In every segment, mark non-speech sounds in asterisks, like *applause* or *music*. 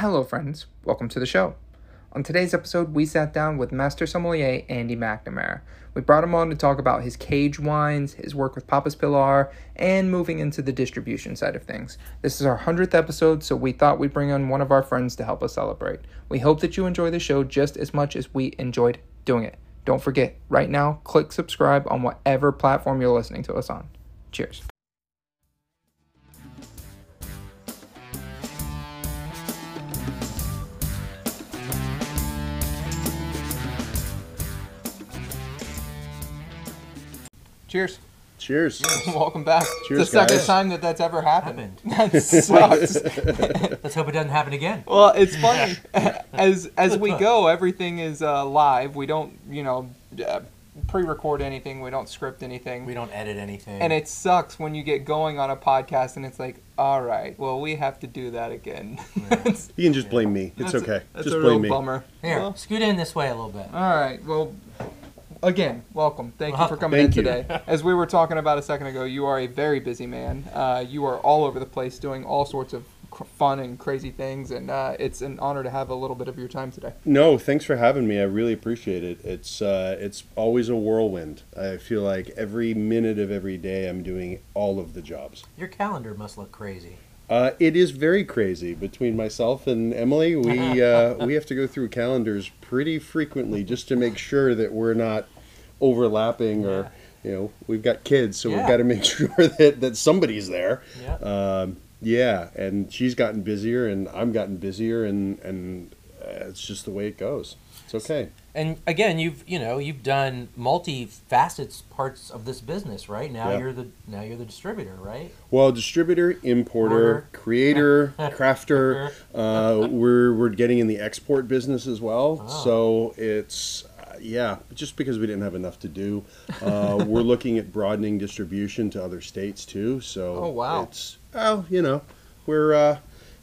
Hello, friends. Welcome to the show. On today's episode, we sat down with Master Sommelier Andy McNamara. We brought him on to talk about his cage wines, his work with Papa's Pilar, and moving into the distribution side of things. This is our 100th episode, so we thought we'd bring on one of our friends to help us celebrate. We hope that you enjoy the show just as much as we enjoyed doing it. Don't forget, right now, click subscribe on whatever platform you're listening to us on. Cheers. Cheers. Cheers. *laughs* Welcome back. Cheers, it's the second guys. time that that's ever happened. Happened. *laughs* That sucks. *laughs* Let's hope it doesn't happen again. well, it's funny. As as we go, everything is uh, live. We don't, you know, uh, pre-record anything. We don't script anything. We don't edit anything. and it sucks when you get going on a podcast and it's like, all right, well, we have to do that again. It's- You can just blame me. It's that's a- okay. That's just a real blame me. bummer. Here, Well, scoot in this way a little bit. all right. Well, again, welcome. Thank you for Welcome. coming in you. today. *laughs* As we were talking about a second ago, you are a very busy man. Uh, you are all over the place doing all sorts of cr- fun and crazy things, and uh, it's an honor to have a little bit of your time today. No, thanks for having me. I really appreciate it. It's uh, it's always a whirlwind. I feel like every minute of every day I'm doing all of the jobs. Your calendar must look crazy. Uh, it is very crazy between myself and Emily. We *laughs* uh, we have to go through calendars pretty frequently just to make sure that we're not overlapping or you know we've got kids, so we've got to make *laughs* sure that that somebody's there. Yeah. Um, yeah, and she's gotten busier, and I'm gotten busier, and and uh, it's just the way it goes. It's okay. And again, you've you know you've done multi-facets parts of this business, right? Now Yeah. you're the now you're the distributor, right? Well, distributor, importer, Order. creator, *laughs* crafter. Uh, we're we're getting in the export business as well. Oh. So it's uh, yeah, just because we didn't have enough to do, uh, *laughs* we're looking at broadening distribution to other states too. So Oh, wow. it's well, you know, we're. Uh,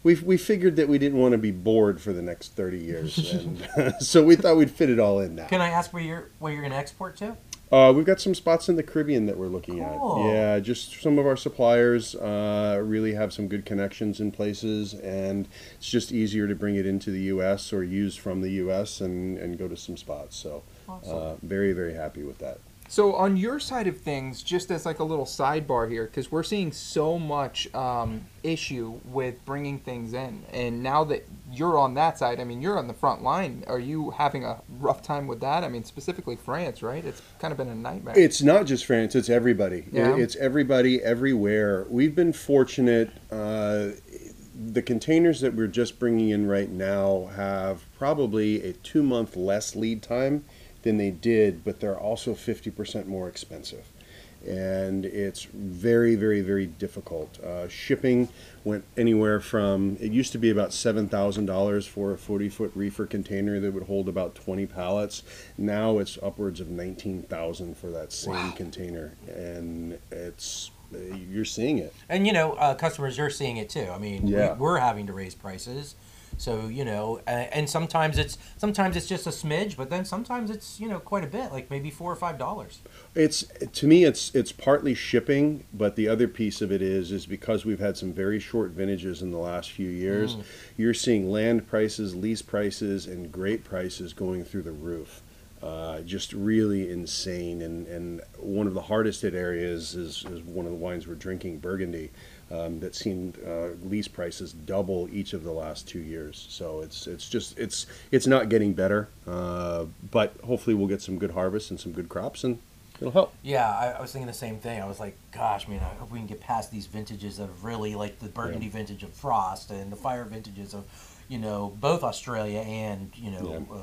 we we figured that we didn't want to be bored for the next thirty years, and *laughs* so we thought we'd fit it all in now. Can I ask where you're where you're going to export to? Uh, we've got some spots in the Caribbean that we're looking Cool. at. Yeah, just some of our suppliers uh, really have some good connections in places, and it's just easier to bring it into the U.S. or use from the U.S. and, and go to some spots. So, Awesome. uh, very very happy with that. So on your side of things, just as like a little sidebar here, because we're seeing so much um, issue with bringing things in, and now that you're on that side, I mean, you're on the front line. Are you having a rough time with that? I mean, specifically France, right? It's kind of been a nightmare. It's not just France; it's everybody. Yeah. It's everybody everywhere. We've been fortunate. Uh, the containers that we're just bringing in right now have probably a two month less lead time than they did, but they're also 50% more expensive. And it's very, very, very difficult. Uh, shipping went anywhere from, it used to be about $7,000 for a 40 foot reefer container that would hold about 20 pallets. Now it's upwards of 19000 for that same Wow. container. And it's, you're seeing it. And you know, uh, customers are seeing it too. I mean, Yeah. we, we're having to raise prices. So you know, uh, and sometimes it's sometimes it's just a smidge, but then sometimes it's you know quite a bit, like maybe four or five dollars. It's to me, it's it's partly shipping, but the other piece of it is is because we've had some very short vintages in the last few years. Mm. You're seeing land prices, lease prices, and grape prices going through the roof. Uh, just really insane, and, and one of the hardest hit areas is, is one of the wines we're drinking, Burgundy, um, that's seen uh, lease prices double each of the last two years. So it's it's just it's it's not getting better, uh, but hopefully we'll get some good harvests and some good crops, and it'll help. Yeah, I, I was thinking the same thing. I was like, gosh, man, I hope we can get past these vintages of really like the Burgundy vintage of Frost and the Fire vintages of, you know, both Australia and you know Yeah. uh,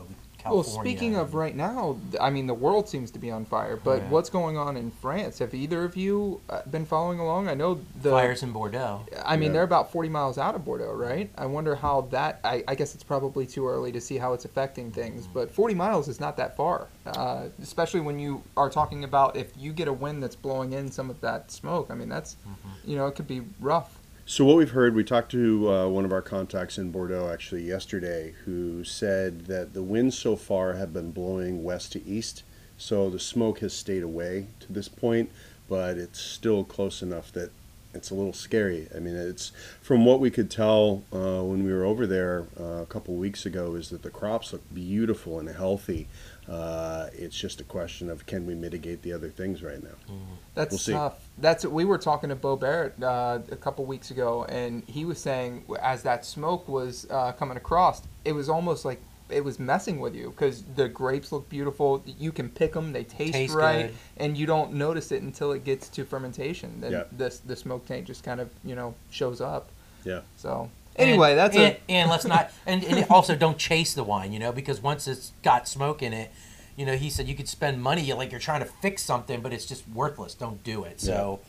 well, speaking of right now, I mean, the world seems to be on fire. But Yeah. what's going on in France? Have either of you uh, been following along? I know the fires in Bordeaux. I mean, Yeah. they're about 40 miles out of Bordeaux, right? I wonder how that. I, I guess it's probably too early to see how it's affecting things, but 40 miles is not that far, uh, especially when you are talking about if you get a wind that's blowing in some of that smoke. I mean, that's, you know, it could be rough. So what we've heard, we talked to uh, one of our contacts in Bordeaux actually yesterday, who said that the winds so far have been blowing west to east, so the smoke has stayed away to this point, but it's still close enough that it's a little scary. I mean, it's from what we could tell uh, when we were over there uh, a couple weeks ago is that the crops look beautiful and healthy. Uh, it's just a question of can we mitigate the other things right now. That's We'll see. tough. That's we were talking to Bo Barrett uh, a couple weeks ago, and he was saying as that smoke was uh, coming across, it was almost like it was messing with you because the grapes look beautiful. You can pick them; they taste, Taste right, good. and you don't notice it until it gets to fermentation. Then Yeah. the the smoke taint just kind of you know shows up. Yeah. So anyway, and, that's and, a and let's not and, and also don't chase the wine, you know, because once it's got smoke in it, you know, he said you could spend money like you're trying to fix something, but it's just worthless. Don't do it. So,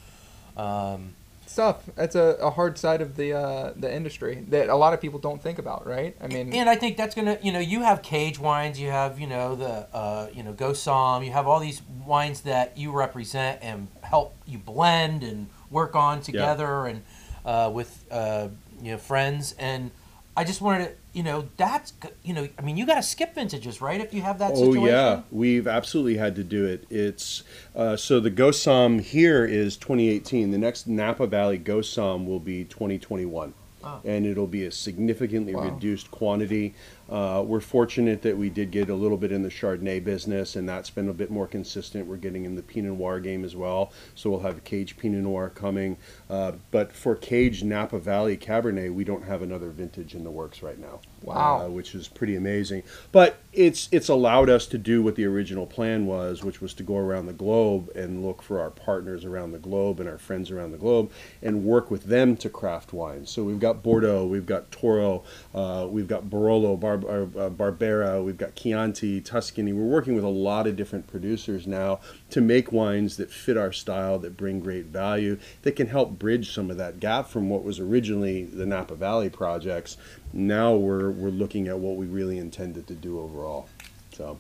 um, stuff. That's a, a hard side of the uh, the industry that a lot of people don't think about, right? I mean, and I think that's gonna, you know, you have cage wines, you have, you know, the, uh, you know, Go Som, you have all these wines that you represent and help you blend and work on together and uh, with, uh, you know, friends. And I just wanted to, you know, that's, you know, I mean, you got to skip vintages, right? If you have that Oh yeah, we've absolutely had to do it. It's uh, so the GoSom here is 2018. The next Napa Valley GoSom will be 2021, Oh. and it'll be a significantly Wow. reduced quantity. Uh, we're fortunate that we did get a little bit in the Chardonnay business, and that's been a bit more consistent. We're getting in the Pinot Noir game as well, so we'll have Cage Pinot Noir coming. Uh, but for Cage Napa Valley Cabernet, we don't have another vintage in the works right now Wow. uh, which is pretty amazing. But it's it's allowed us to do what the original plan was, which was to go around the globe and look for our partners around the globe and our friends around the globe and work with them to craft wines. So we've got Bordeaux, we've got Toro, uh, we've got Barolo, Bar- uh, Barbera, we've got Chianti, Tuscany. We're working with a lot of different producers now to make wines that fit our style, that bring great value, that can help bridge some of that gap from what was originally the Napa Valley projects. Now we're we're looking at what we really intended to do overall. So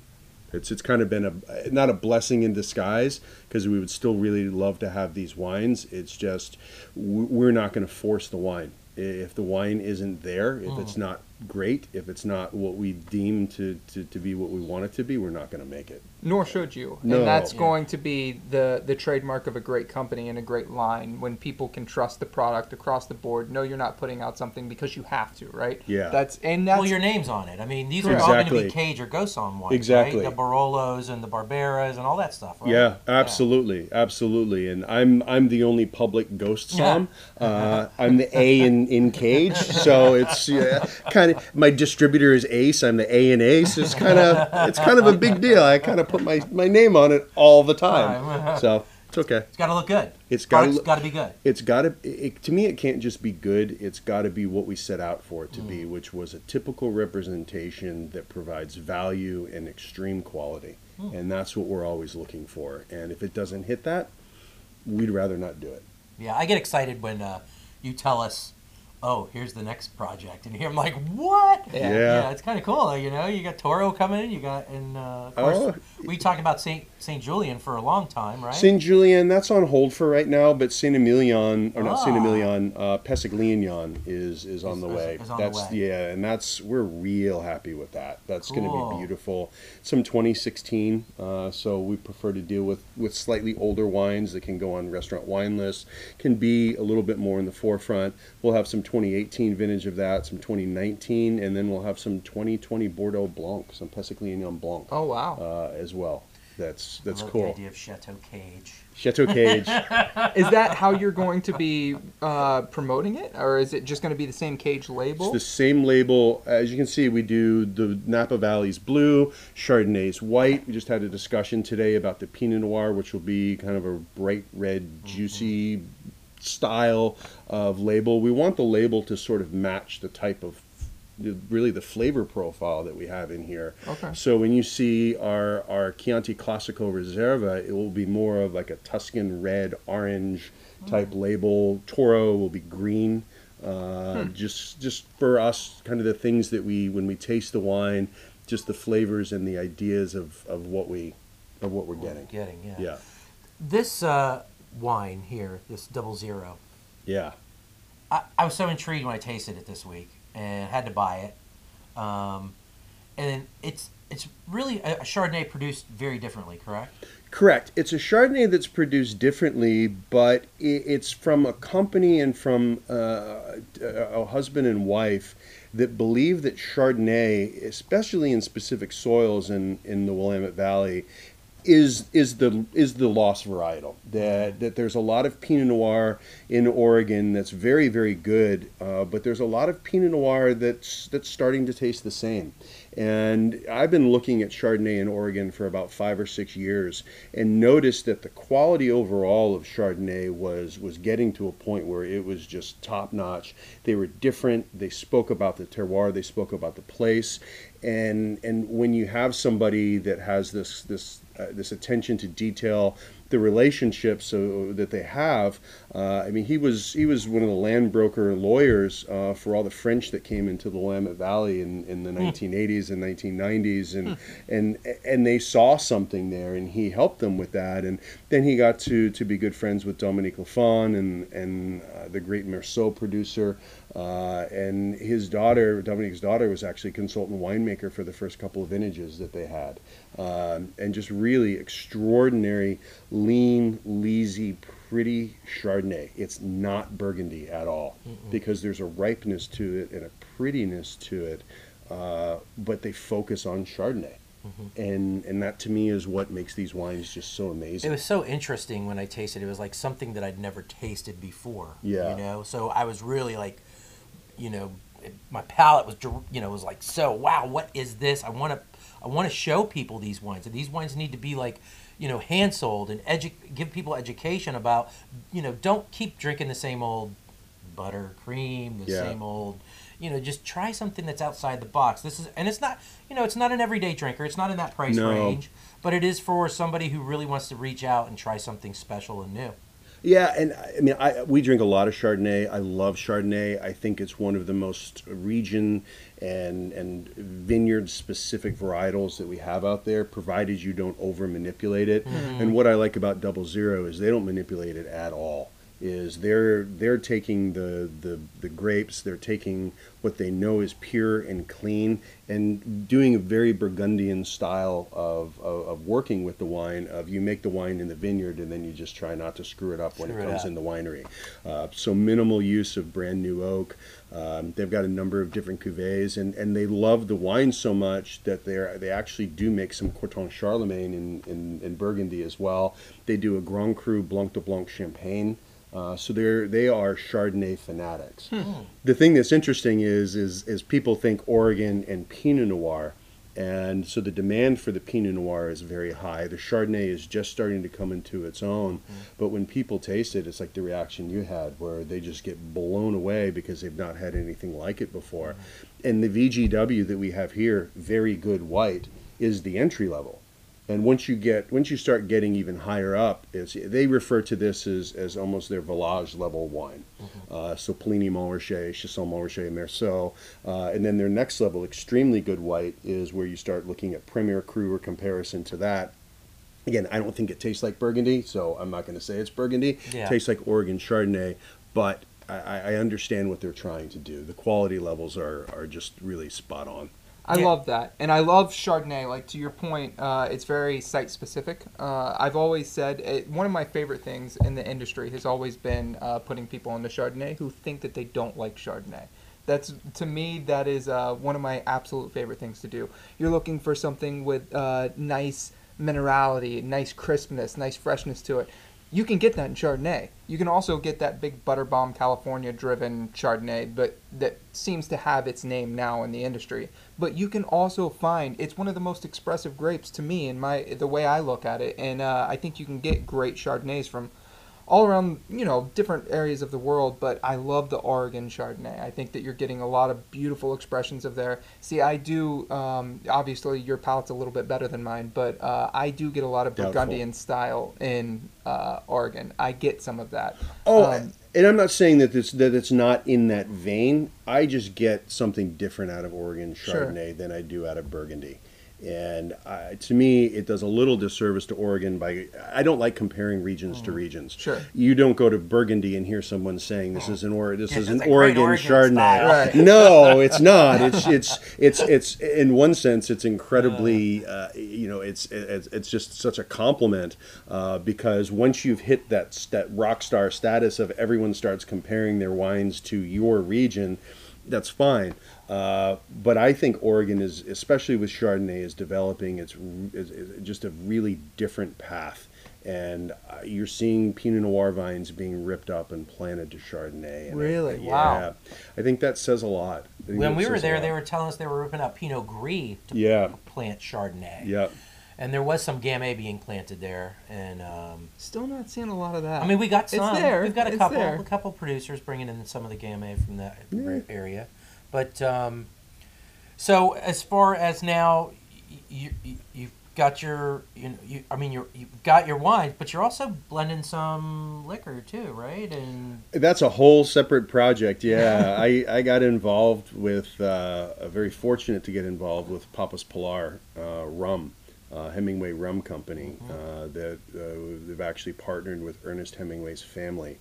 it's it's kind of been a not a blessing in disguise because we would still really love to have these wines. It's just we're not going to force the wine. If the wine isn't there, if it's mm. not great, if it's not what we deem to, to, to be what we want it to be, we're not going to make it. Nor should you. No. And that's Yeah. going to be the, the trademark of a great company and a great line when people can trust the product across the board. No, you're not putting out something because you have to, right? Yeah. That's and that's well, your name's on it. I mean, these are Correct. all going to be Cage or Gosom wines, Exactly. right? The Barolos and the Barberas and all that stuff, right? Yeah, absolutely, absolutely. And I'm I'm the only public ghost som. Uh, I'm the A in, in Cage, so it's yeah, *laughs* kind of my distributor is Ace. I'm the A in Ace. It's kind of it's kind of a big deal. I kind of put my, my name on it all the time, so it's okay. It's got to look good. It's got to be good. It's got to it, to me. It can't just be good. It's got to be what we set out for it to be, which was a typical representation that provides value and extreme quality, and that's what we're always looking for. And if it doesn't hit that, we'd rather not do it. Yeah, I get excited when uh, you tell us, "Oh, here's the next project," and here I'm like, "What?" Yeah. Yeah. it's kind of cool. You know, you got Toro coming in. You got, and uh, of course, Oh. we talked about Saint Saint-Julien for a long time, right? Saint Julian, that's on hold for right now, but Saint Emilion, or not Saint Ah. Emilion, uh, is is on Is- the way. is on the that's way. yeah, and that's we're real happy with that. That's going to be beautiful. Some 2016, uh, so we prefer to deal with with slightly older wines that can go on restaurant wine lists, can be a little bit more in the forefront. We'll have some 2018 vintage of that, some 2019, and then we'll have some 2020 Bordeaux Blanc, some Pessac-Léognan Blanc Oh wow. uh, as well. That's I that's love The cool. idea of Chateau Cage. Chateau Cage. *laughs* is that how you're going to be uh, promoting it, or is it just going to be the same cage label? It's the same label. As you can see, we do the Napa Valley's blue, Chardonnay's white. We just had a discussion today about the Pinot Noir, which will be kind of a bright red, juicy style of label. We want the label to sort of match the type of the- really the flavor profile that we have in here. Okay. So when you see our our Chianti Classico Reserva, it will be more of like a Tuscan red orange type label. Toro will be green. Uh, Just just for us, kind of the things that we when we taste the wine, just the flavors and the ideas of, of what we of what we're getting. We're Getting, yeah. Yeah, This uh, wine here, this double zero, yeah. I, I was so intrigued when I tasted it this week and had to buy it. Um, and it's it's really a, a Chardonnay produced very differently, correct? Correct. It's a Chardonnay that's produced differently, but it's from a company and from uh, a husband and wife that believe that Chardonnay, especially in specific soils in, in the Willamette Valley, is is the is the lost varietal. That that there's a lot of Pinot Noir in Oregon that's very very good, uh, but there's a lot of Pinot Noir that's that's starting to taste the same. And I've been looking at Chardonnay in Oregon for about five or six years, and noticed that the quality overall of Chardonnay was was getting to a point where it was just top notch. They were different. They spoke about the terroir. They spoke about the place, and and when you have somebody that has this this uh, this attention to detail, the relationships uh, that they have. Uh, I mean, he was he was one of the land broker lawyers uh, for all the French that came into the Willamette Valley in, in the 1980s and 1990s, and and and they saw something there, and he helped them with that, and then he got to to be good friends with Dominique Lafon and and uh, the great Meursault producer. Uh, and his daughter, Dominique's daughter, was actually a consultant winemaker for the first couple of vintages that they had, um, and just really extraordinary, lean, leasy, pretty Chardonnay. It's not Burgundy at all because there's a ripeness to it and a prettiness to it, uh, but they focus on Chardonnay. And and that to me is what makes these wines just so amazing. It was so interesting when I tasted it. It was like something that I'd never tasted before. Yeah. You know, so I was really like, you know, my palate was, you know, was like, so wow, what is this? I want to, I want to show people these wines, and these wines need to be like, you know, hand sold and edu- give people education about, you know, don't keep drinking the same old butter cream, the Yeah. same old. You know, just try something that's outside the box. This is, and it's not, you know, it's not an everyday drinker. It's not in that price No. range, but it is for somebody who really wants to reach out and try something special and new. Yeah, and I mean, I, we drink a lot of Chardonnay. I love Chardonnay. I think it's one of the most region and and vineyard specific varietals that we have out there, provided you don't over manipulate it. Mm-hmm. And what I like about Double Zero is they don't manipulate it at all. Is they're they're taking the, the the grapes, they're taking what they know is pure and clean, and doing a very Burgundian style of, of, of working with the wine. Of you make the wine in the vineyard, and then you just try not to screw it up when Screw it comes in the winery. Uh, so minimal use of brand new oak. Um, they've got a number of different cuvées, and, and they love the wine so much that they they actually do make some Corton-Charlemagne in, in, in Burgundy as well. They do a Grand Cru Blanc de Blanc Champagne. Uh, so they're they are Chardonnay fanatics. Hmm. The thing that's interesting is is is people think Oregon and Pinot Noir, and so the demand for the Pinot Noir is very high. The Chardonnay is just starting to come into its own, hmm. but when people taste it, it's like the reaction you had, where they just get blown away because they've not had anything like it before. Hmm. And the VGW that we have here, very good white, is the entry level. And once you get once you start getting even higher up, it's, they refer to this as, as almost their village level wine. Uh, so Puligny-Montrachet, Chasson Montrachet, Meursault, uh, and then their next level, extremely good white, is where you start looking at Premier Cru or comparison to that. Again, I don't think it tastes like Burgundy, so I'm not going to say it's Burgundy. Yeah. It tastes like Oregon Chardonnay, but I, I I understand what they're trying to do. The quality levels are, are just really spot on. I Yeah. love that, and I love Chardonnay. Like to your point, uh, it's very site specific. Uh, I've always said it, one of my favorite things in the industry has always been uh, putting people on the Chardonnay who think that they don't like Chardonnay. That's to me that is uh, one of my absolute favorite things to do. You're looking for something with uh, nice minerality, nice crispness, nice freshness to it. You can get that in Chardonnay. You can also get that big Butterbomb California driven Chardonnay, but that seems to have its name now in the industry. But you can also find it's one of the most expressive grapes to me in my the way I look at it, and uh, I think you can get great Chardonnays from all around you know different areas of the world but i love the oregon chardonnay i think that you're getting a lot of beautiful expressions of there see i do um, obviously your palate's a little bit better than mine but uh, i do get a lot of Doubtful. burgundian style in uh, oregon i get some of that Oh, Um, and I'm not saying that it's that it's not in that vein. I just get something different out of Oregon Sure. Chardonnay than I do out of Burgundy. And uh, to me, it does a little disservice to Oregon by I don't like comparing regions to regions. Sure. You don't go to Burgundy and hear someone saying this is an or this Yeah, is an like Oregon, Oregon Chardonnay. Right. *laughs* No, it's not. It's it's it's it's in one sense it's incredibly uh, you know it's it's it's just such a compliment uh, because once you've hit that that rock star status of everyone starts comparing their wines to your region, that's fine. Uh, but I think Oregon is, especially with Chardonnay, is developing its is, is just a really different path. And uh, you're seeing Pinot Noir vines being ripped up and planted to Chardonnay. And I- Really? yeah, Wow. I think that says a lot. When we were there, they were telling us they were ripping up Pinot Gris to Yeah. plant Chardonnay. Yep. And there was some Gamay being planted there, and um, Still not seeing a lot of that. I mean, we got some. It's some. there. We've got a It's couple, there. a couple producers bringing in some of the Gamay from that Yeah. area. But um, so as far as now, you, you you've got your you know you I mean you you've got your wines, but you're also blending some liquor too, right? And That's a whole separate project. Yeah, *laughs* I, I got involved with, uh, very fortunate to get involved with Papa's Pilar uh, Rum, uh, Hemingway Rum Company. Uh, that uh, they've actually partnered with Ernest Hemingway's family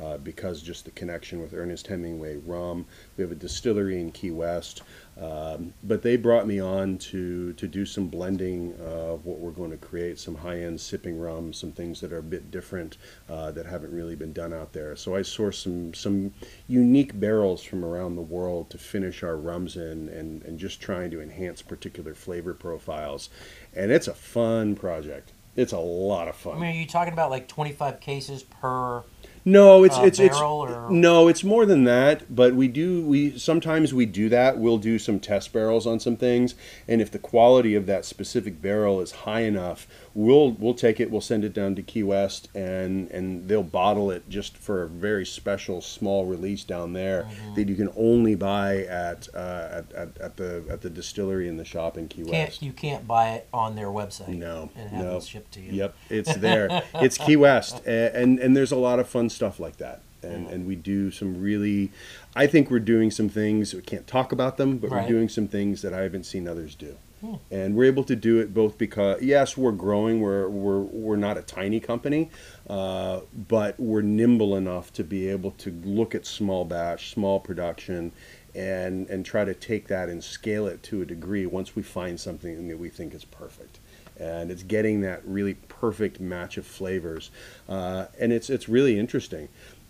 uh, because just the connection with Ernest Hemingway Rum. We have a distillery in Key West. Um, but they brought me on to, to do some blending of what we're going to create, some high end sipping rum, some things that are a bit different uh, that haven't really been done out there. So I sourced some, some unique barrels from around the world to finish our rums in and, and just trying to enhance particular flavor profiles. And it's a fun project. It's a lot of fun. I mean, are you talking about like 25 cases per? No, it's uh, it's it's or- no, it's more than that. But we do we sometimes we do that. We'll do some test barrels on some things, and if the quality of that specific barrel is high enough, we'll we'll take it. We'll send it down to Key West, and and they'll bottle it just for a very special small release down there Mm-hmm. that you can only buy at, uh, at, at at the at the distillery in the shop in Key Can't West. you can't buy it on their website? No, and have no. it shipped to you. Yep, it's there. *laughs* it's Key West, and, and and there's a lot of fun stuff like that. And and we do some really, I think we're doing some things we can't talk about them, but Right. we're doing some things that I haven't seen others do. Hmm. And we're able to do it both because yes, we're growing. We're we're we're not a tiny company, uh, but we're nimble enough to be able to look at small batch, small production, and and try to take that and scale it to a degree once we find something that we think is perfect and it's getting that really perfect match of flavors, uh, and it's it's really interesting.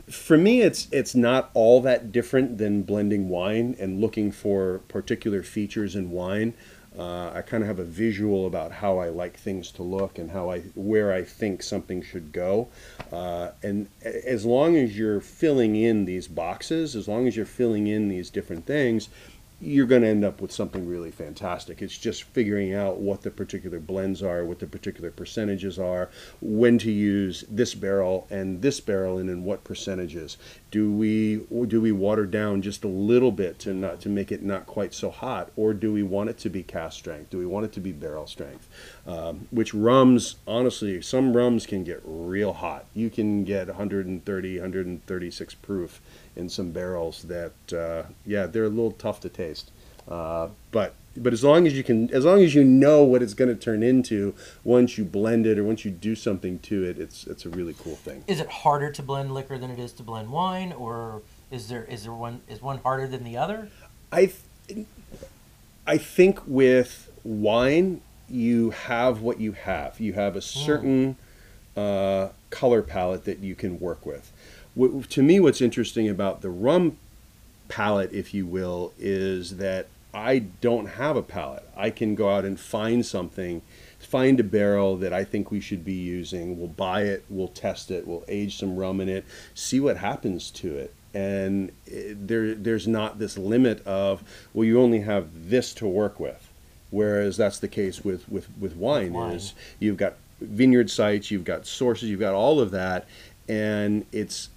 For me, it's it's not all that different than blending wine and looking for particular features in wine. Uh, I kind of have a visual about how I like things to look and how I where I think something should go, uh, and as long as you're filling in these boxes, as long as you're filling in these different things, you're going to end up with something really fantastic. It's just figuring out what the particular blends are, what the particular percentages are, when to use this barrel and this barrel, and in what percentages. Do we do we water down just a little bit to not to make it not quite so hot, or do we want it to be cask strength? Do we want it to be barrel strength? Um, which rums, honestly, some rums can get real hot. You can get 130, 136 proof in some barrels that uh, yeah they're a little tough to taste uh, but but as long as you can as long as you know what it's going to turn into once you blend it or once you do something to it it's it's a really cool thing Is it harder to blend liquor than it is to blend wine, or is there is there one is one harder than the other? I th- I think with wine you have what you have. You have a certain uh, color palette that you can work with. What, to me, what's interesting about the rum palette, if you will, is that I don't have a palette. I can go out and find something, find a barrel that I think we should be using. We'll buy it, we'll test it, we'll age some rum in it, see what happens to it. And it, there, there's not this limit of, well, you only have this to work with. Whereas that's the case with, with, with wine, wine. is you've got vineyard sites, you've got sources, you've got all of that. And it's,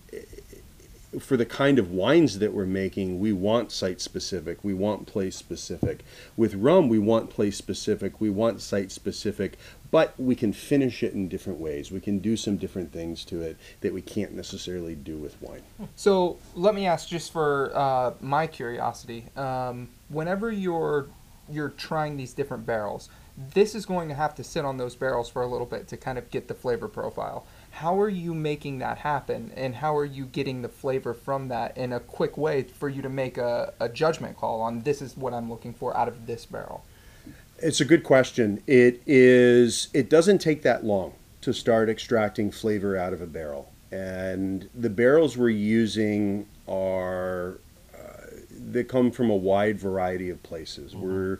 for the kind of wines that we're making, we want site specific, we want place specific. With rum, we want place specific, we want site specific, but we can finish it in different ways. We can do some different things to it that we can't necessarily do with wine. So let me ask, just for uh, my curiosity, um, whenever you're you're trying these different barrels. This is going to have to sit on those barrels for a little bit to kind of get the flavor profile. How are you making that happen, and how are you getting the flavor from that in a quick way for you to make a, a judgment call on this is what I'm looking for out of this barrel? It's a good question. It is. It doesn't take that long to start extracting flavor out of a barrel, and the barrels we're using are uh, they come from a wide variety of places. We're uh,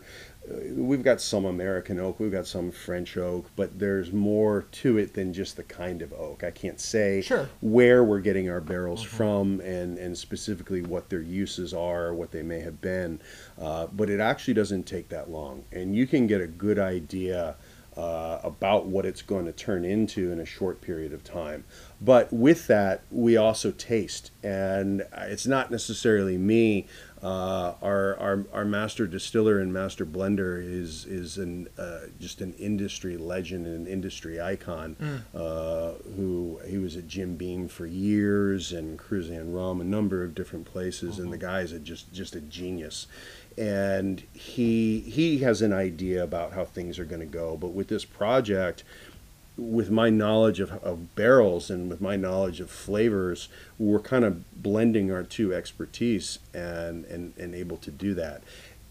we've got some American oak, we've got some French oak, but there's more to it than just the kind of oak. I can't say Sure. where we're getting our barrels from and, and specifically what their uses are, what they may have been. Uh, but it actually doesn't take that long. And you can get a good idea uh, about what it's going to turn into in a short period of time. But with that, we also taste. And it's not necessarily me. Uh, our, our our master distiller and master blender is is an uh, just an industry legend and an industry icon. Uh, who he was at Jim Beam for years and Cruzan Rum, a number of different places, and the guy's a just just a genius. And he he has an idea about how things are going to go. But with this project, with my knowledge of, of barrels and with my knowledge of flavors, we're kind of blending our two expertise and, and, and able to do that.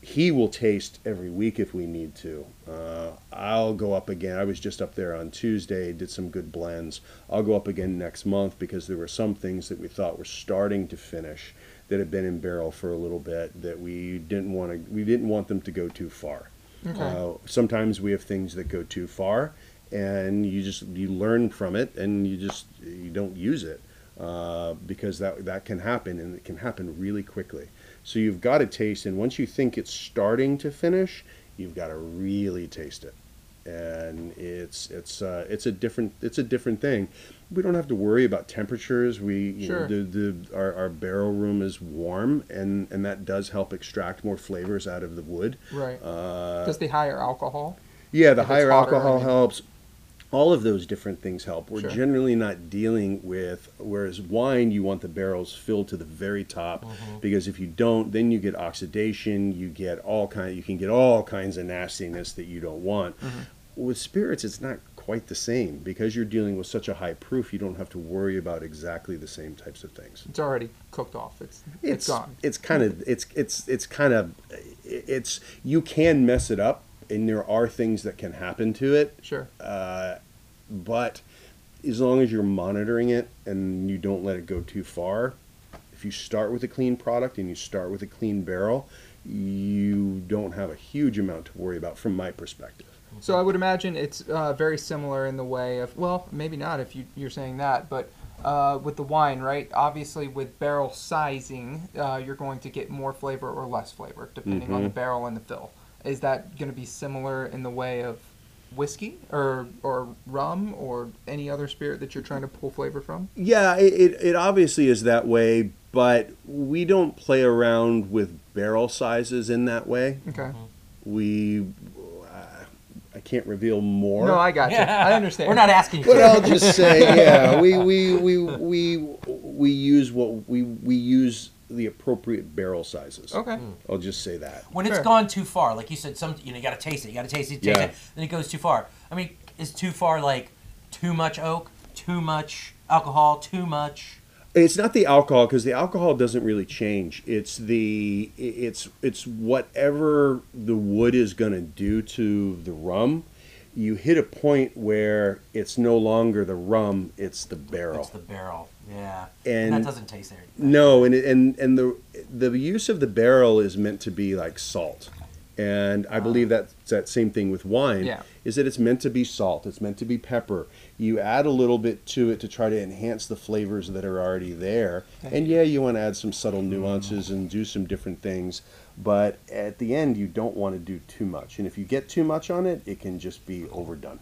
He will taste every week if we need to. Uh, I'll go up again. I was just up there on Tuesday, did some good blends. I'll go up again next month because there were some things that we thought were starting to finish that had been in barrel for a little bit that we didn't want to. We didn't want them to go too far. Okay. Uh, sometimes we have things that go too far, and you just you learn from it, and you just you don't use it uh, because that that can happen, and it can happen really quickly. So you've got to taste, and once you think it's starting to finish, you've got to really taste it, and it's it's uh, it's a different it's a different thing. We don't have to worry about temperatures. We you Sure. know, the, the our, our barrel room is warm, and and that does help extract more flavors out of the wood. Right. Uh, Does the higher alcohol? yeah, the higher hotter, alcohol I mean- helps. All of those different things help. We're Sure. generally not dealing with whereas wine you want the barrels filled to the very top Mm-hmm. because if you don't, then you get oxidation, you get all kind you can get all kinds of nastiness that you don't want. Mm-hmm. With spirits it's not quite the same because you're dealing with such a high proof, you don't have to worry about exactly the same types of things It's already cooked off. It's it's, it's gone. it's kind of it's it's it's kind of it's you can mess it up and there are things that can happen to it Sure. uh, but as long as you're monitoring it and you don't let it go too far if you start with a clean product and you start with a clean barrel you don't have a huge amount to worry about from my perspective So I would imagine it's uh, very similar in the way of well, maybe not if you you're saying that, but uh, with the wine, right? Obviously, with barrel sizing, uh, you're going to get more flavor or less flavor depending on the barrel and the fill. Is that going to be similar in the way of whiskey or or rum or any other spirit that you're trying to pull flavor from? Yeah, it, it, it obviously is that way, but we don't play around with barrel sizes in that way. Okay. We, uh, I can't reveal more. No, I got you. I understand. We're not asking you. but. I'll just say, *laughs* yeah, we, we, we, we, we use what we, we use the appropriate barrel sizes. Okay. Hmm. I'll just say that. when it's Sure. gone too far, like you said, some you know you got to taste it, you got to taste it, taste Yeah. it, then it goes too far. I mean, is too far like too much oak, too much alcohol, too much? It's not the alcohol because the alcohol doesn't really change. It's the it's it's whatever the wood is going to do to the rum. You hit a point where it's no longer the rum; it's the barrel. It's the barrel. Yeah, And- that doesn't taste anything. No, and and and the the use of the barrel is meant to be like salt, and I believe that's that same thing with wine. Yeah. Is that it's meant to be salt. It's meant to be pepper. You add a little bit to it to try to enhance the flavors that are already there. And yeah, you want to add some subtle nuances and do some different things, but at the end you don't want to do too much. And if you get too much on it, it can just be overdone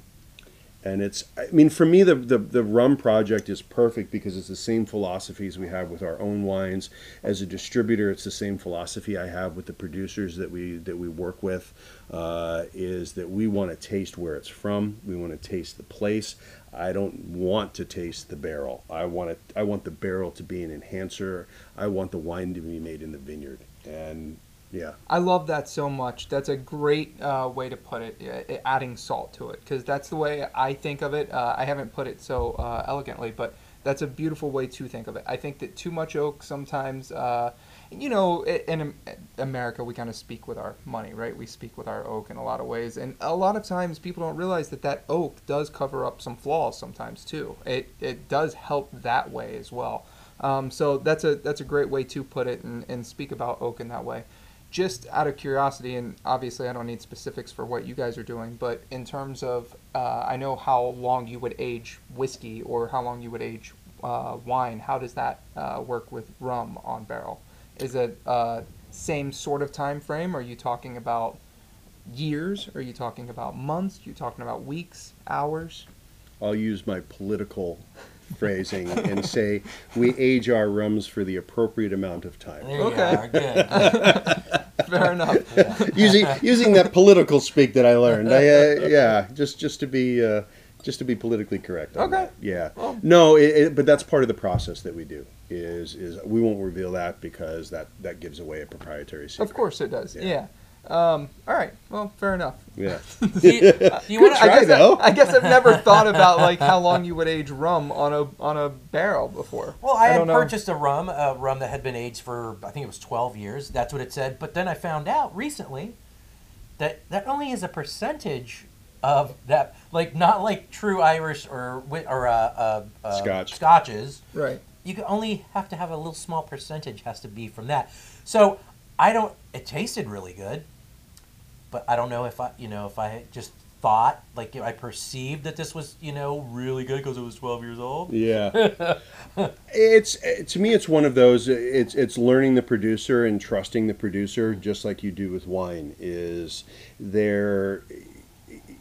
and it's i mean for me the, the the rum project is perfect because it's the same philosophies we have with our own wines. As a distributor it's the same philosophy i have with the producers that we that we work with uh, is that we want to taste where it's from. We want to taste the place. I don't want to taste the barrel. I want to i want the barrel to be an enhancer. I want the wine to be made in the vineyard. And Yeah. I love that so much. That's a great uh, way to put it, uh, adding salt to it, because that's the way I think of it. Uh, I haven't put it so uh, elegantly, but that's a beautiful way to think of it. I think that too much oak sometimes, uh, you know, in America, we kind of speak with our money, right? We speak with our oak in a lot of ways. And a lot of times people don't realize that that oak does cover up some flaws sometimes, too. It, it does help that way as well. Um, so that's a that's a great way to put it and, and speak about oak in that way just out of curiosity, and obviously I don't need specifics for what you guys are doing, but in terms of, uh, I know how long you would age whiskey or how long you would age uh, wine. How does that uh, work with rum on barrel? Is it uh, same sort of time frame? Are you talking about years? Are you talking about months? Are you talking about weeks, hours? I'll use my political phrasing and say we age our rums for the appropriate amount of time. There Okay. are. Good. *laughs* Fair enough. Yeah. *laughs* using using that political speak that I learned. I, uh, yeah, just just to be uh, just to be politically correct. on Okay. that. Yeah. Well- no, it, it, but that's part of the process that we do. Is is we won't reveal that because that that gives away a proprietary secret. Of course it does. Yeah. Yeah. Um, all right. Well, fair enough. Yeah. *laughs* Do *laughs* you, do you wanna, I Try, guess, though. I, I guess I've never *laughs* thought about like how long you would age rum on a on a barrel before. Well, I, had don't know. purchased a rum, a rum that had been aged for I think it was 12 years. That's what it said. But then I found out recently that that only is a percentage of that, like not like true Irish or wi- or uh, uh, uh, Scotch. Scotches. Right. You can only have to have a little small percentage has to be from that. So I don't. It tasted really good, but I don't know if I, you know, if I just thought like I perceived that this was, you know, really good because it was 12 years old. Yeah. *laughs* it's eh, to me it's one of those it's it's learning the producer and trusting the producer just like you do with wine is there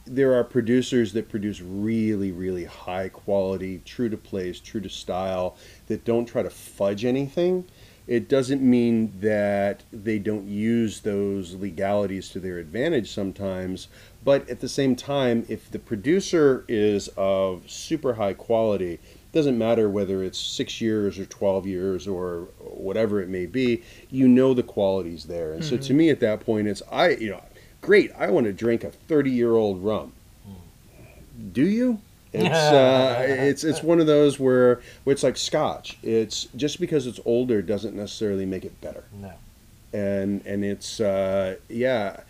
there are producers that produce really really high quality true to place true to style that don't try to fudge anything it doesn't mean that they don't use those legalities to their advantage sometimes but at the same time if the producer is of super high quality it doesn't matter whether it's six years or 12 years or whatever it may be you know the quality's there. And so mm-hmm. to me at that point it's i you know great i want to drink a 30 year old rum mm. do you it's *laughs* uh, it's it's one of those where, where it's like scotch. It's just because it's older doesn't necessarily make it better. No. and and it's uh, yeah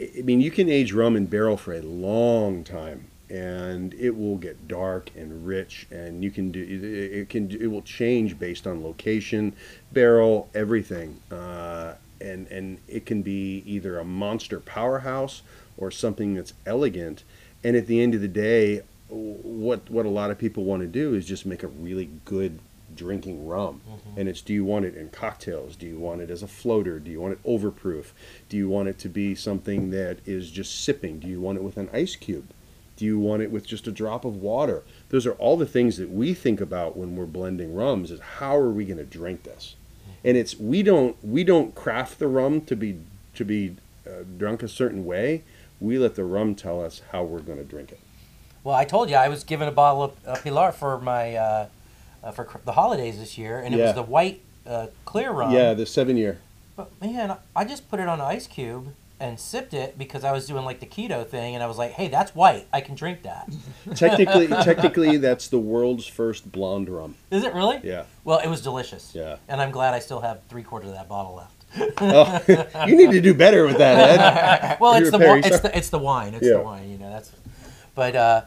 I mean you can age rum in barrel for a long time and it will get dark and rich and you can do it, it can it will change based on location barrel everything. Uh, and and it can be either a monster powerhouse or something that's elegant. And at the end of the day what what a lot of people want to do is just make a really good drinking rum. And it's do you want it in cocktails? Do you want it as a floater? Do you want it overproof? Do you want it to be something that is just sipping? Do you want it with an ice cube? Do you want it with just a drop of water? Those are all the things that we think about when we're blending rums is how are we going to drink this? And it's we don't we don't craft the rum to be to be uh, drunk a certain way. We let the rum tell us how we're going to drink it Well, I told you I was given a bottle of uh, Pilar for my uh, uh, for cr- the holidays this year, and it Yeah. was the white uh, clear rum. yeah the seven year But man, I just put it on an ice cube and sipped it because I was doing like the keto thing, and I was like, "Hey, that's white. I can drink that." *laughs* technically technically that's the world's first blonde rum Is it really? yeah Well, it was delicious. Yeah. And I'm glad I still have three quarters of that bottle left. oh, *laughs* you need to do better with that ed *laughs* well, You're it's the, Perry, wi- it's sorry. the it's the wine. It's Yeah. the wine. You know that's. But uh,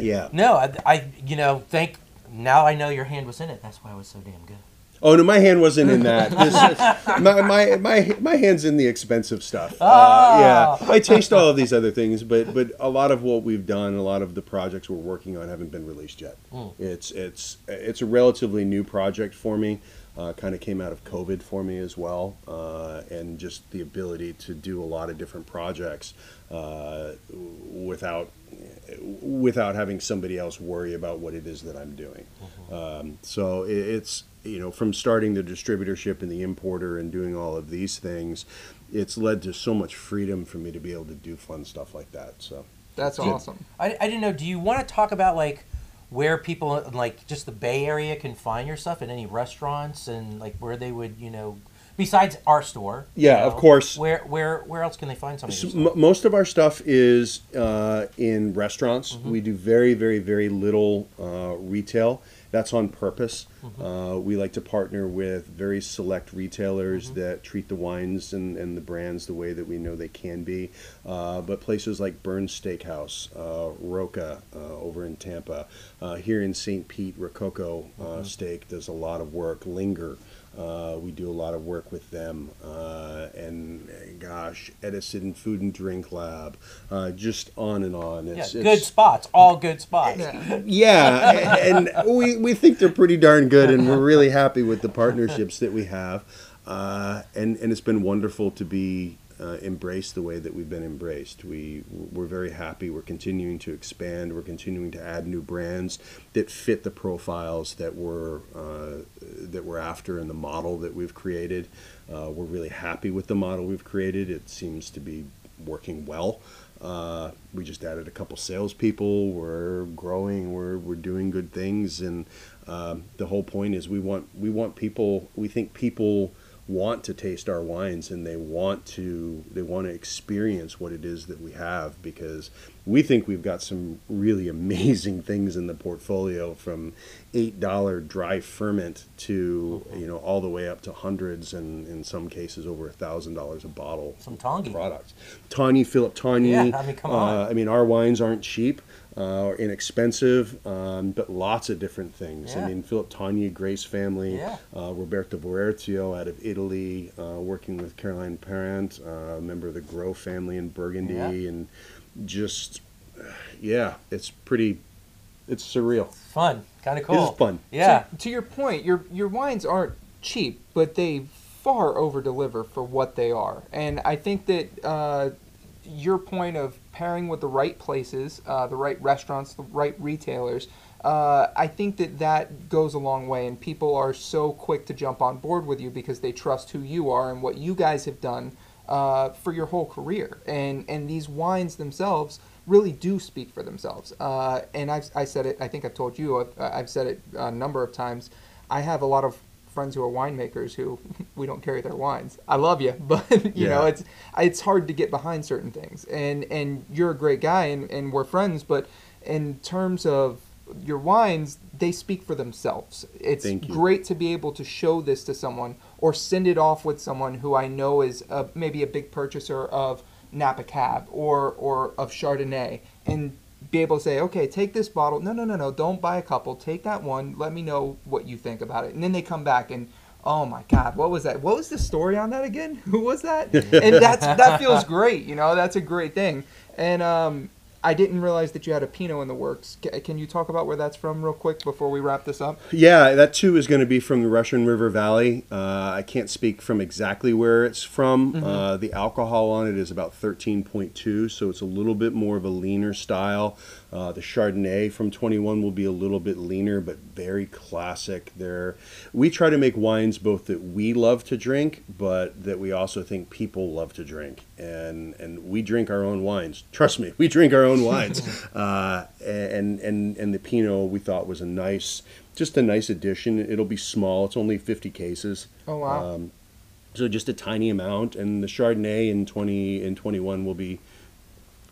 yeah no, I, I you know thank now I know your hand was in it. That's why it was so damn good. Oh no, my hand wasn't in that. This is, *laughs* my, my my my hand's in the expensive stuff. Uh, Oh. yeah, I taste all of these other things, but but a lot of what we've done, a lot of the projects we're working on, haven't been released yet. Mm. It's it's it's a relatively new project for me. Uh, kind of came out of COVID for me as well, uh, and just the ability to do a lot of different projects uh, without without having somebody else worry about what it is that I'm doing. Um, so it, it's you know from starting the distributorship and the importer and doing all of these things, it's led to so much freedom for me to be able to do fun stuff like that. So That's awesome. I, I didn't know. Do you want to talk about like where people like just the Bay Area can find your stuff at any restaurants and like where they would you know besides our store. Yeah, of course. Where where where else can they find some of your So stuff? m- most of our stuff is uh, in restaurants. Mm-hmm. We do very, very, very little uh, retail. That's on purpose. Mm-hmm. Uh, we like to partner with very select retailers Mm-hmm. that treat the wines and, and the brands the way that we know they can be. Uh, but places like Bern's Steakhouse, uh, Rocca uh, over in Tampa, uh, here in St. Pete, Rococo uh, Mm-hmm. Steak does a lot of work. Linger. Uh, we do a lot of work with them, uh, and gosh, Edison Food and Drink Lab, uh, just on and on. Yeah, good it's- spots, all good spots. Yeah. yeah, and we, we think they're pretty darn good, and we're really *laughs* happy with the partnerships that we have. Uh, and, and it's been wonderful to be uh, embraced the way that we've been embraced. We, we're very happy. We're continuing to expand. We're continuing to add new brands that fit the profiles that we're, uh, that we're after and the model that we've created. Uh, we're really happy with the model we've created. It seems to be working well. Uh, we just added a couple salespeople. We're growing. We're we're doing good things, and um, the whole point is we want we want people. We think people want to taste our wines and they want to they want to experience what it is that we have because we think we've got some really amazing things in the portfolio from eight dollar dry ferment to you know all the way up to hundreds and in some cases over a thousand dollars a bottle Some Togni. products. Togni, Philip Togni. Yeah, I mean, come on. Uh, I mean, our wines aren't cheap uh, or inexpensive, um, but lots of different things. Yeah. I mean, Philip Togni, Grace family, Yeah. uh, Roberto Voerzio out of Italy, uh, working with Caroline Parent, uh, a member of the Gros family in Burgundy, Yeah. and just, yeah, it's pretty, it's surreal. Fun, kind of cool. It is fun. Yeah. To, to your point, your your wines aren't cheap, but they far over deliver for what they are. And I think that uh, your point of pairing with the right places, uh, the right restaurants, the right retailers, uh, I think that that goes a long way. And people are so quick to jump on board with you because they trust who you are and what you guys have done uh, for your whole career. And and these wines themselves really do speak for themselves. Uh, and I've I said it. I think I've told you. I've, I've said it a number of times. I have a lot of friends who are winemakers who *laughs* we don't carry their wines. I love you, *laughs* but you know it's it's hard to get behind certain things. And and you're a great guy, and, and we're friends. But in terms of your wines, they speak for themselves. It's great to be able to show this to someone or send it off with someone who I know is a, maybe a big purchaser of Napa Cab or or of Chardonnay and be able to say, okay, take this bottle. No, no, no, no, don't buy a couple. Take that one. Let me know what you think about it. And then they come back and, oh my God, what was that? What was the story on that again? *laughs* Who was that? *laughs* and that's that feels great. You know, that's a great thing. And um, I didn't realize that you had a Pinot in the works. Ca- Can you talk about where that's from real quick before we wrap this up? Yeah, that too is going to be from the Russian River Valley. Uh, I can't speak from exactly where it's from. Mm-hmm. Uh, the alcohol on it is about 13.2, so it's a little bit more of a leaner style. Uh, the Chardonnay from 21 will be a little bit leaner, but very classic. There, we try to make wines both that we love to drink, but that we also think people love to drink, and and we drink our own wines. Trust me, we drink our own wines. *laughs* uh, and and and the Pinot we thought was a nice, just a nice addition. It'll be small. It's only 50 cases. Oh, wow. Um, so just a tiny amount, and the Chardonnay in 20 and 21 will be,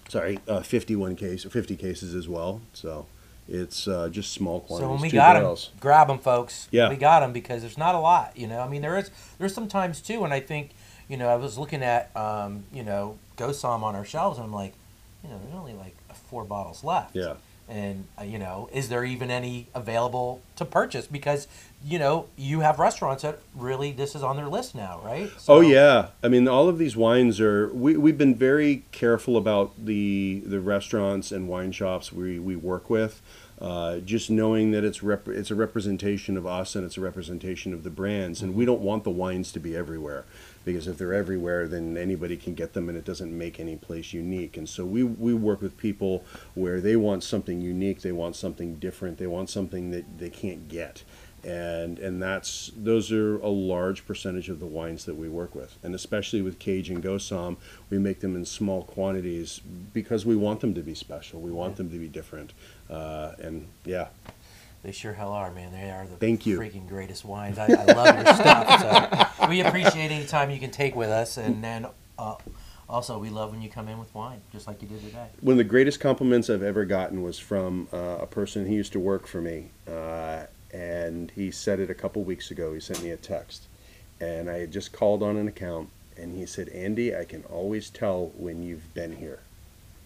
sorry, uh, 51 case 50 cases as well. So it's uh, just small quantities. So when we got barrels. them, grab them, folks. Yeah. we got them because there's not a lot. You know, I mean, there is. There's some times too, and I think, you know, I was looking at, um, you know, Gosam on our shelves, and I'm like, you know, there's only like four bottles left. Yeah. And uh, you know, is there even any available to purchase? Because you know, you have restaurants that really this is on their list now, right? Oh So- yeah, I mean all of these wines are. We we've been very careful about the the restaurants and wine shops we we work with. Uh, just knowing that it's rep- it's a representation of us and it's a representation of the brands, and we don't want the wines to be everywhere, because if they're everywhere, then anybody can get them, and it doesn't make any place unique. And so we we work with people where they want something unique, they want something different, they want something that they can't get. And and that's those are a large percentage of the wines that we work with. And especially with cage and gosam we make them in small quantities because we want them to be special. We want them to be different. Uh, and yeah They sure hell are, man. They are the Thank you. freaking greatest wines. I, I love your stuff. So *laughs* we appreciate any time you can take with us, and then uh, also we love when you come in with wine, just like you did today. One of the greatest compliments I've ever gotten was from uh, a person who used to work for me, uh, and he said it a couple weeks ago. He sent me a text, and I had just called on an account, and he said, "Andy, I can always tell when you've been here."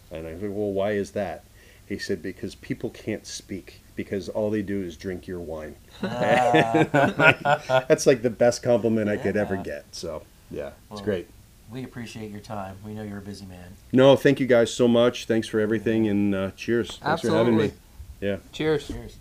And I said, "Well, why is that?" He said, "Because people can't speak." Because all they do is drink your wine. *laughs* *laughs* That's like the best compliment I could ever get. So, yeah, it's great. We appreciate your time. We know you're a busy man. No, thank you guys so much. Thanks for everything, and uh, cheers. Thanks for having me. Yeah. Cheers. Cheers.